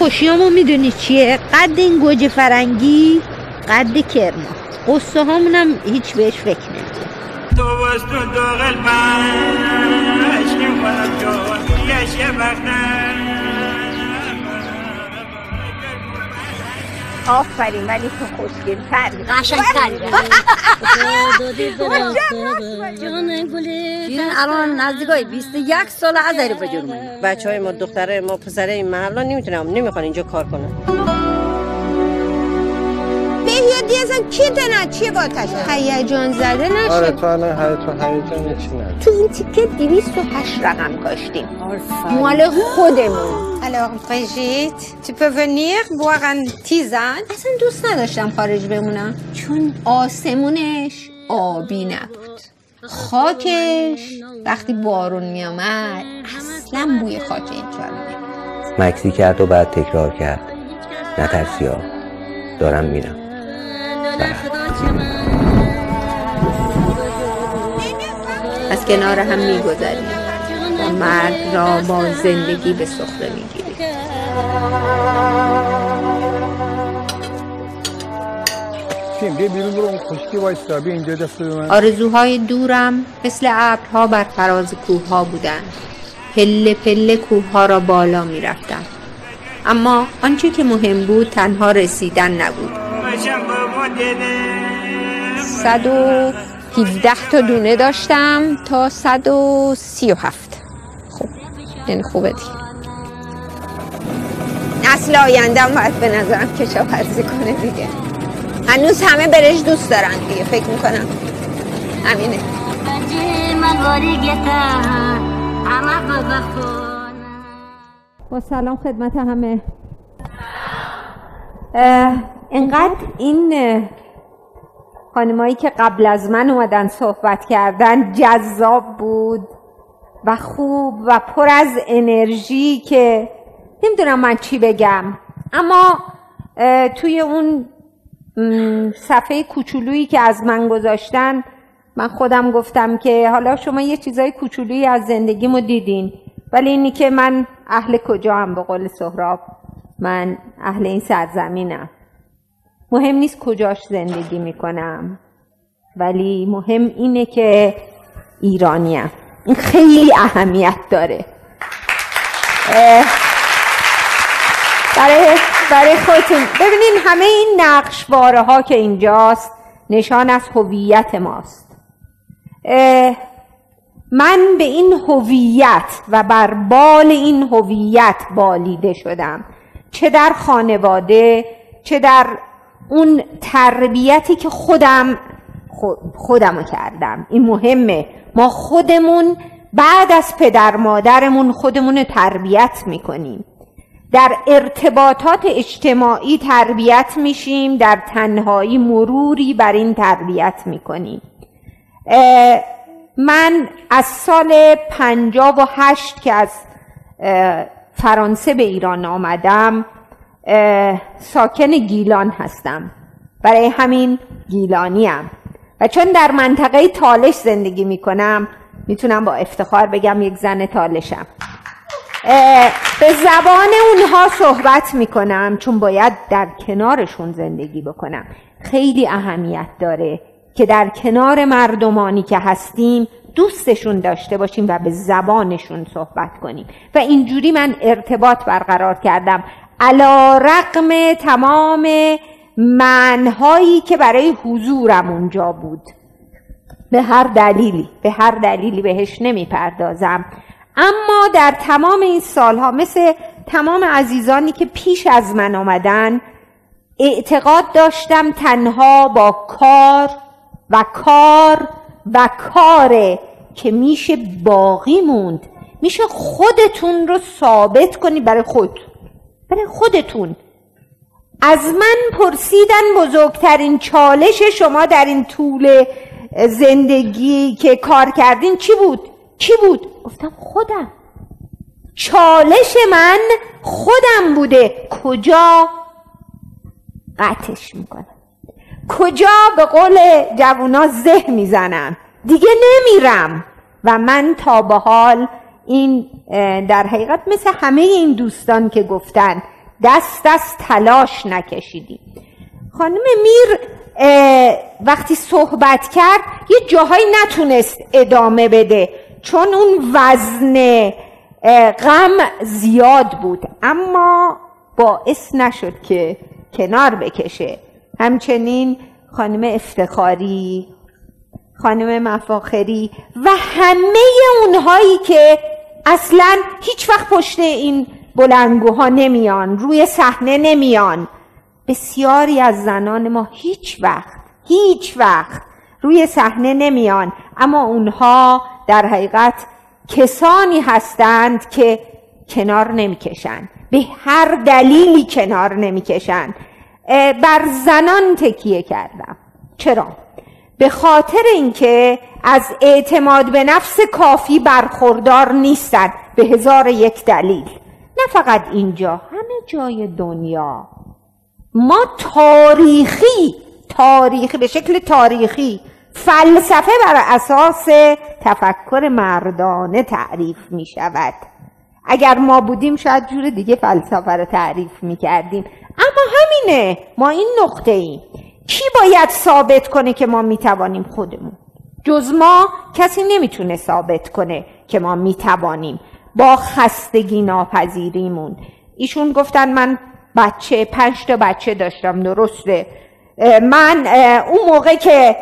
خوشیامو می‌دونی چیه؟ قد این گوجه فرنگی قد کرما. قصه هامونم هیچ بهش فکر نمی‌کنه آفرین ولی تو خوشگل تر قشنگ تر شیرین الان نزدیکای 21 سال از ایرو بجرم بچه های ما دختره ما پسره این محل نمی‌تونم نمی‌خوان اینجا کار کنن. بهیادی ازم کی نه چیه باتش هیجان زده نشه آره تو الان هیجان هیجان چی نداری. تو این تیکه 208 رقم کاشتیم. مال خودمون. Alors, Brigitte, tu peux venir boire un tisane اصلا دوست نداشتم خارج بمونم. چون آسمونش آبی نبود. خاکش وقتی بارون میامد اصلا بوی خاک اینجا رو نمی‌داد. مکسی کرد و بعد تکرار کرد. نترسی ها. دارم میرم. از کنار هم میگذریم. و مرگ را با زندگی به سخره می‌گیریم. آرزوهای دورم مثل ابرها بر فراز کوهها بودند. پله پله کوهها را بالا می‌رفتم. اما آنچه که مهم بود تنها رسیدن نبود. صد و هیوده تا دونه داشتم تا صد و سی و هفت. خب یعنی خوبه دیگه. نسل آینده هم باید به نظرم کشاورزی کنه دیگه. هنوز همه برش دوست دارن دیگه فکر می‌کنم. همینه. با سلام خدمت همه. اه، اینقدر این خانمایی که قبل از من اومدن صحبت کردن جذاب بود و خوب و پر از انرژی که نمی‌دونم من چی بگم. اما توی اون صفحه کوچولویی که از من گذاشتن من خودم گفتم که حالا شما یه چیزای کوچولویی از زندگیمو دیدین ولی اینی که من اهل کجا هم به قول سهراب؟ من اهل این سرزمینم. مهم نیست کجاش زندگی می‌کنم ولی مهم اینه که ایرانیم. این خیلی اهمیت داره. برای برای خودتون. ببینین همه این نقشواره ها که اینجاست نشان از هویت ماست. من به این هویت و بر بال این هویت بالیده شدم. چه در خانواده چه در اون تربیتی که خودم خودمو کردم. این مهمه. ما خودمون بعد از پدر مادرمون خودمون رو تربیت می‌کنیم. در ارتباطات اجتماعی تربیت میشیم در تنهایی مروری بر این تربیت می‌کنیم. من از سال پنجاب و هشت که از فرانسه به ایران آمدم ساکن گیلان هستم. برای همین گیلانیم. و چون در منطقه تالش زندگی می‌کنم می‌تونم با افتخار بگم یک زن تالشم. به زبان اونها صحبت می‌کنم چون باید در کنارشون زندگی بکنم. خیلی اهمیت داره که در کنار مردمانی که هستیم دوستشون داشته باشیم و به زبانشون صحبت کنیم. و اینجوری من ارتباط برقرار کردم. علا رقم تمام منهایی که برای حضورم اونجا بود. به هر دلیلی به هر دلیلی بهش نمی‌پردازم. اما در تمام این سالها مثل تمام عزیزانی که پیش از من آمدن اعتقاد داشتم تنها با کار و کار و کاره که میشه باقی موند. میشه خودتون رو ثابت کنی برای خود. برای خودتون. از من پرسیدن بزرگترین چالش شما در این طول زندگی که کار کردین چی بود؟ چی بود؟ گفتم خودم. چالش من خودم بوده. کجا؟ قطعش می‌کنم. کجا به قول جوونا زه می‌زنم؟ دیگه نمیرم. و من تا به حال این در حقیقت مثل همه این دوستان که گفتن دست دست تلاش نکشیدیم. خانم میر وقتی صحبت کرد یه جاهایی نتونست ادامه بده چون اون وزن غم زیاد بود. اما باعث نشد که کنار بکشه. همچنین خانم افتخاری خانم مفاخری و همه اونهایی که اصلا هیچ وقت پشت این بلنگوها نمیان روی صحنه نمیان. بسیاری از زنان ما هیچ وقت هیچ وقت روی صحنه نمیان. اما اونها در حقیقت کسانی هستند که کنار نمی‌کشند به هر دلیلی کنار نمی‌کشند بر زنان تکیه کردم. چرا؟ به خاطر اینکه از اعتماد به نفس کافی برخوردار نیستند به هزار یک دلیل. نه فقط اینجا همه جای دنیا. ما تاریخی تاریخی به شکل تاریخی فلسفه بر اساس تفکر مردانه تعریف می شود. اگر ما بودیم شاید جور دیگه فلسفه رو تعریف می کردیم. اما همینه ما این نقطه ایم کی باید ثابت کنه که ما می توانیم خودمون؟ جز ما کسی نمی‌تونه ثابت کنه که ما می توانیم با خستگی ناپذیریمون. ایشون گفتن من بچه پنج تا بچه داشتم درسته. من اون موقع که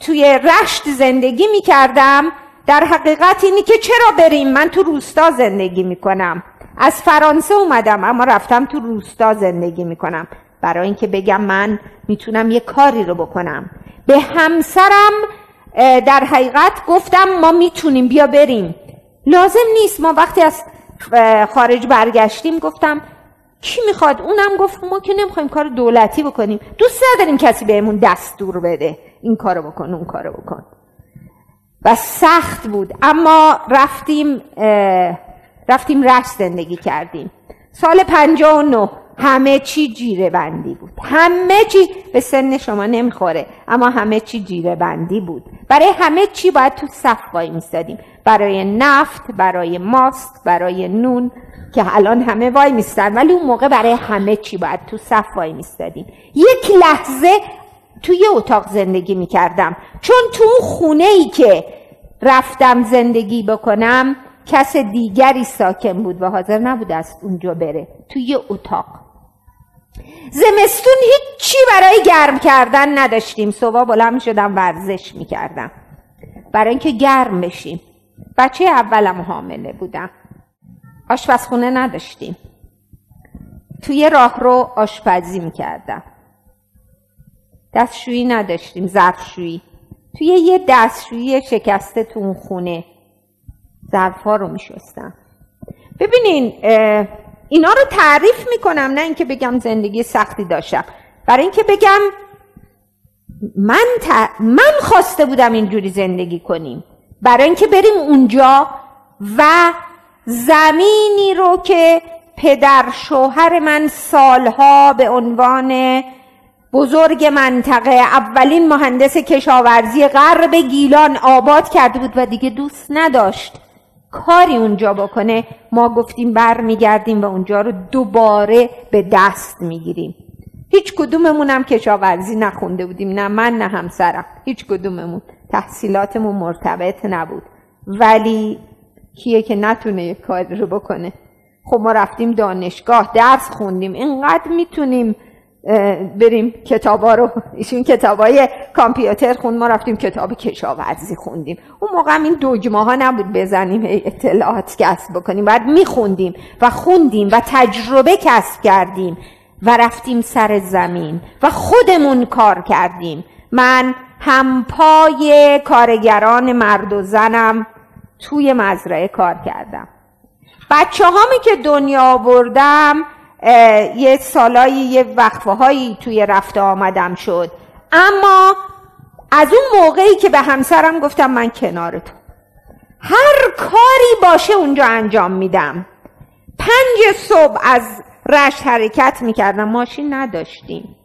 توی رشت زندگی می کردم در حقیقت اینی که چرا بریم؟ من تو روستا زندگی می کنم از فرانسه اومدم اما رفتم تو روستا زندگی می کنم برای اینکه بگم من می‌تونم یه کاری رو بکنم. به همسرم در حقیقت گفتم ما می‌تونیم بیا بریم. لازم نیست. ما وقتی از خارج برگشتیم گفتم کی می‌خواد؟ اونم گفت ما که نمی‌خوایم کار دولتی بکنیم. دوست نداریم کسی بهمون دستور بده. این کارو بکن اون کارو بکن. و سخت بود. اما رفتیم رفتیم رشت زندگی کردیم. سال 59 همه چی جیره بندی بود. همه چی به سن شما نمی‌خوره اما همه چی جیره بندی بود. برای همه چی باید تو صف وای میستادیم برای نفت برای ماست برای نون که الان همه وای میستن. ولی اون موقع برای همه چی باید تو صف وای میستادیم یک لحظه توی اتاق زندگی می‌کردم. چون تو اون خونه ای که رفتم زندگی بکنم کس دیگری ساکن بود و حاضر نبود از اونجا بره. توی اتاق. زمستون هیچی برای گرم کردن نداشتیم. صبح بلند شدم ورزش می‌کردم. برای اینکه گرم بشیم. بچه اولم حامله بودم. آشپزخونه نداشتیم. توی راه رو آشپزی می‌کردم. دستشویی نداشتیم ظرفشویی. توی یه دستشویی شکسته تو اون خونه. ظرفا رو میشستم. ببینین اینا رو تعریف می‌کنم نه اینکه بگم زندگی سختی داشتم. برای اینکه بگم من, من خواسته بودم اینجوری زندگی کنیم. برای اینکه بریم اونجا و زمینی رو که پدر شوهر من سالها به عنوان بزرگ منطقه اولین مهندس کشاورزی غرب گیلان آباد کرده بود و دیگه دوست نداشت. کاری اونجا بکنه ما گفتیم بر میگردیم و اونجا رو دوباره به دست می‌گیریم. هیچ کدوممون هم کشاورزی نخونده بودیم نه من نه همسرم. هیچ کدوممون. تحصیلاتمون مرتبط نبود. ولی کیه که نتونه یک کاری رو بکنه؟ خب ما رفتیم دانشگاه درس خوندیم. اینقدر می‌تونیم بریم کتابا رو. ایشون کتابای کامپیوتر خوند ما رفتیم کتاب کشاورزی خوندیم. اون موقع هم این دگمه ها نبود بزنیم اطلاعات کسب بکنیم. بعد میخوندیم و خوندیم و تجربه کسب کردیم و رفتیم سر زمین و خودمون کار کردیم. من همپای کارگران مرد و زنم توی مزرعه کار کردم. بچه هامی که دنیا آوردم یه سالایی یه وقفه هایی توی رفته آمدم شد. اما از اون موقعی که به همسرم گفتم من کنار تو. هر کاری باشه اونجا انجام میدم. پنج صبح از رشت حرکت می‌کردم. ماشین نداشتیم.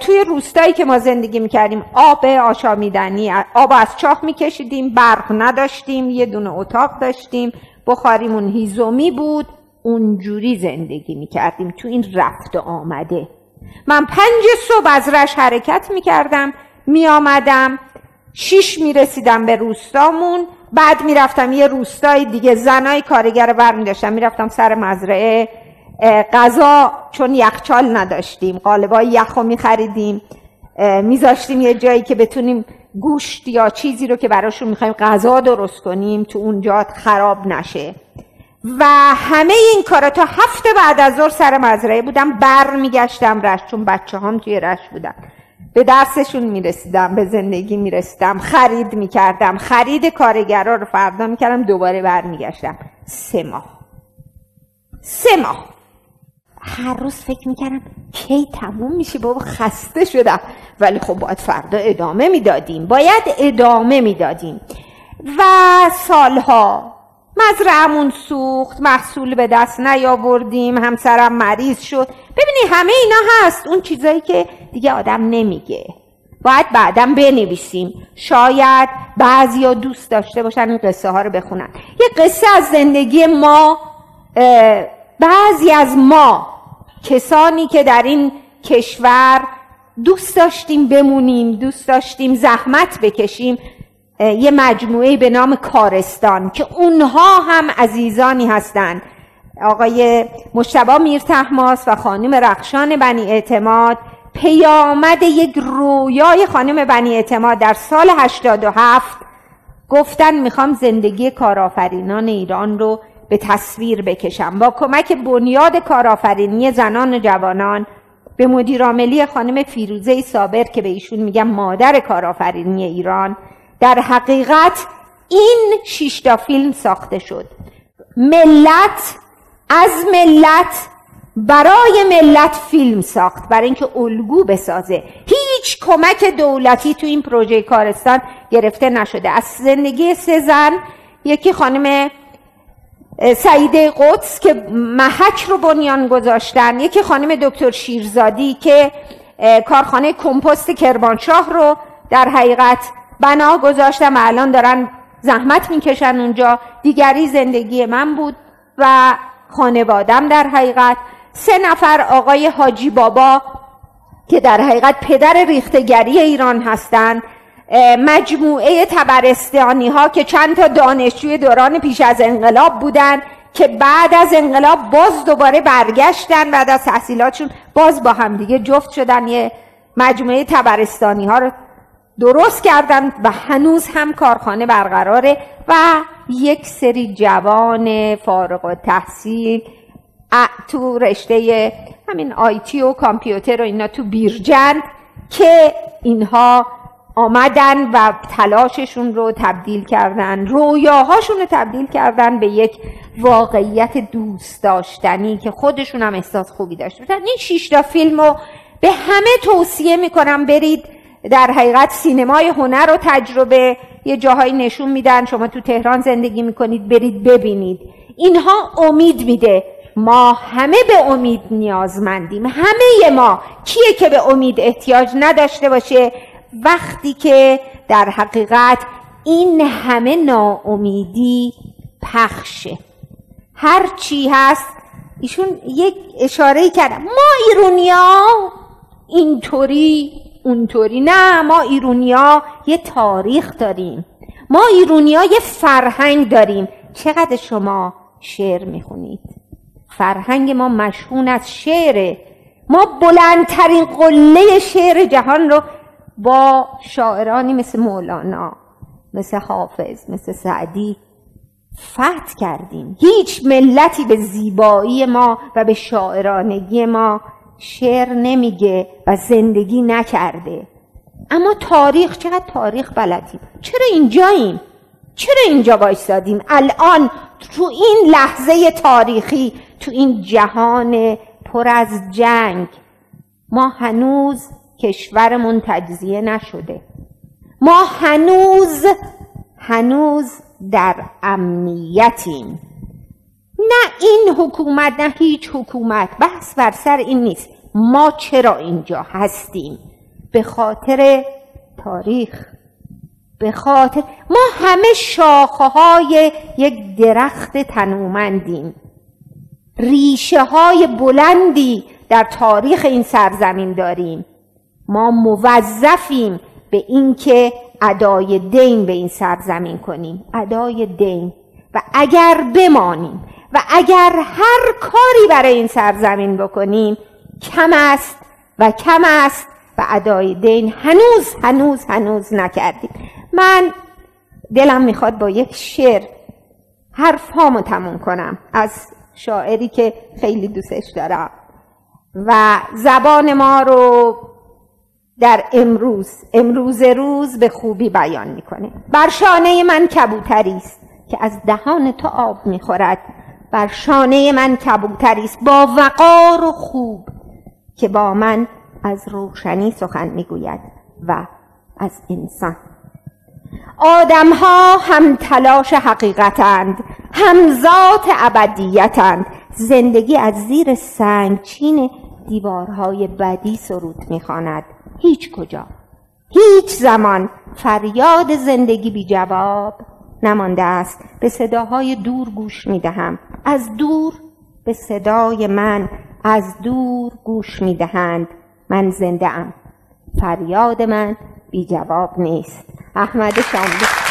توی روستایی که ما زندگی می‌کردیم آب آشامیدنی آب از چاه میکشیدیم برق نداشتیم یه دونه اتاق داشتیم. بخاریمون هیزومی بود. اونجوری زندگی می‌کردیم تو این رفت آمده. من پنج صبح از رش حرکت می‌کردم میآمدم شیش می‌رسیدم به روستامون بعد می‌رفتم یه روستای دیگه زنای کارگر بر میداشتم می‌رفتم سر مزرعه غذا چون یخچال نداشتیم قالبای یخو میخریدیم میذاشتیم یه جایی که بتونیم گوشت یا چیزی رو که براشون می‌خوایم غذا درست کنیم تو اونجا خراب نشه. و همه این کارا تا هفته بعد از ظهر سر مزرعه بودم بر میگشتم رشت چون بچه هم توی رشت بودن. به درسشون می‌رسیدم به زندگی می‌رسیدم خرید می‌کردم خرید کارگرا رو فردا می‌کردم دوباره برمیگشتم. سه ماه. سه ماه. هر روز فکر می‌کردم کی تموم میشه بابا خسته شدم. ولی خب باید فردا ادامه می‌دادیم. باید ادامه می‌دادیم. و سالها مزرعمون سوخت محصول به دست نیاوردیم همسرم مریض شد. ببینی همه اینا هست. اون چیزایی که دیگه آدم نمیگه. باید بعدا بنویسیم. شاید بعضی دوست داشته باشن این قصه ها رو بخونن. یه قصه از زندگی ما بعضی از ما کسانی که در این کشور دوست داشتیم بمونیم دوست داشتیم زحمت بکشیم یه مجموعه به نام کارستان که اونها هم عزیزانی هستند آقای مشتبا میر و خانم رخشان بنی اعتماد پیامد یک رویای خانم بنی اعتماد در سال 87 گفتن می‌خوام زندگی کارآفرینان ایران رو به تصویر بکشم. با کمک بنیاد کارآفرینی زنان و جوانان به مدیرعاملی خانم فیروزه صابر که به ایشون میگم مادر کارآفرینی ایران در حقیقت این شیشتا فیلم ساخته شد. ملت از ملت برای ملت فیلم ساخت برای اینکه الگو بسازه. هیچ کمک دولتی تو این پروژه کارستان گرفته نشده. از زندگی سه زن یکی خانم سعیده قدس که محک رو بنیان گذاشتن یکی خانم دکتر شیرزادی که کارخانه کمپوست کرمانشاه رو در حقیقت بنا گذاشتم الان دارن زحمت می‌کشن اونجا. دیگری زندگی من بود و خانوادم در حقیقت. سه نفر آقای حاجی بابا که در حقیقت پدر ریختگری ایران هستند مجموعه تبرستانی ها که چند تا دانشجوی دوران پیش از انقلاب بودن که بعد از انقلاب باز دوباره برگشتن بعد از تحصیلاتشون باز با هم دیگه جفت شدن. یه مجموعه تبرستانی ها رو درست کردن و هنوز هم کارخانه برقراره و یک سری جوان فارغ و تحصیل تو رشته همین آیتی و کامپیوتر و اینا تو بیرجند که اینها آمدن و تلاششون رو تبدیل کردن رویاهاشون رو تبدیل کردن به یک واقعیت دوست داشتنی که خودشون هم احساس خوبی داشته باشن. این شیشتا فیلم رو به همه توصیه می‌کنم برید در حقیقت سینمای هنر رو تجربه یه جاهایی نشون میدن. شما تو تهران زندگی می‌کنید برید ببینید. اینها امید میده. ما همه به امید نیازمندیم. همه ما. کیه که به امید احتیاج نداشته باشه؟ وقتی که در حقیقت این همه ناامیدی پخشه. هر چی هست ایشون یک اشاره کرد ما ایرونیا اینطوری اونطوری نه ما ایرونیا یه تاریخ داریم. ما ایرونیا یه فرهنگ داریم. چقدر شما شعر می‌خونید؟ فرهنگ ما مشهون از شعره. ما بلندترین قله شعر جهان رو با شاعرانی مثل مولانا مثل حافظ مثل سعدی فتح کردیم. هیچ ملتی به زیبایی ما و به شاعرانگی ما شعر نمیگه و زندگی نکرده. اما تاریخ چقدر تاریخ بلدیم چرا اینجاییم؟ چرا اینجا وایستادیم الان تو این لحظه تاریخی تو این جهان پر از جنگ. ما هنوز کشورمون تجزیه نشده. ما هنوز هنوز در امنیتیم. نه این حکومت نه هیچ حکومت. بحث بر سر این نیست. ما چرا اینجا هستیم؟ به خاطر تاریخ. به خاطر ما همه شاخه های یک درخت تنومندیم. ریشه های بلندی در تاریخ این سرزمین داریم. ما موظفیم به اینکه ادای دین به این سرزمین کنیم. ادای دین. و اگر بمانیم و اگر هر کاری برای این سرزمین بکنیم کم است و کم است و ادای دین هنوز هنوز هنوز نکردیم. من دلم می‌خواد با یک شعر حرفامو تموم کنم از شاعری که خیلی دوستش دارم. و زبان ما رو در امروز امروز روز به خوبی بیان می‌کنه. بر شانه من کبوتری است که از دهان تو آب می‌خورد. بر شانه من کبوتری است با وقار و خوب که با من از روشنی سخن می‌گوید و از انسان. آدم ها هم تلاش حقیقتند هم ذات ابدیتند زندگی از زیر سنگچین دیوارهای بدی سرود می‌خواند. هیچ کجا هیچ زمان فریاد زندگی بی جواب نمانده است. به صداهای دور گوش می‌دهم. از دور به صدای من از دور گوش می‌دهند. من زنده ام. فریاد من بی جواب نیست. احمد شاملو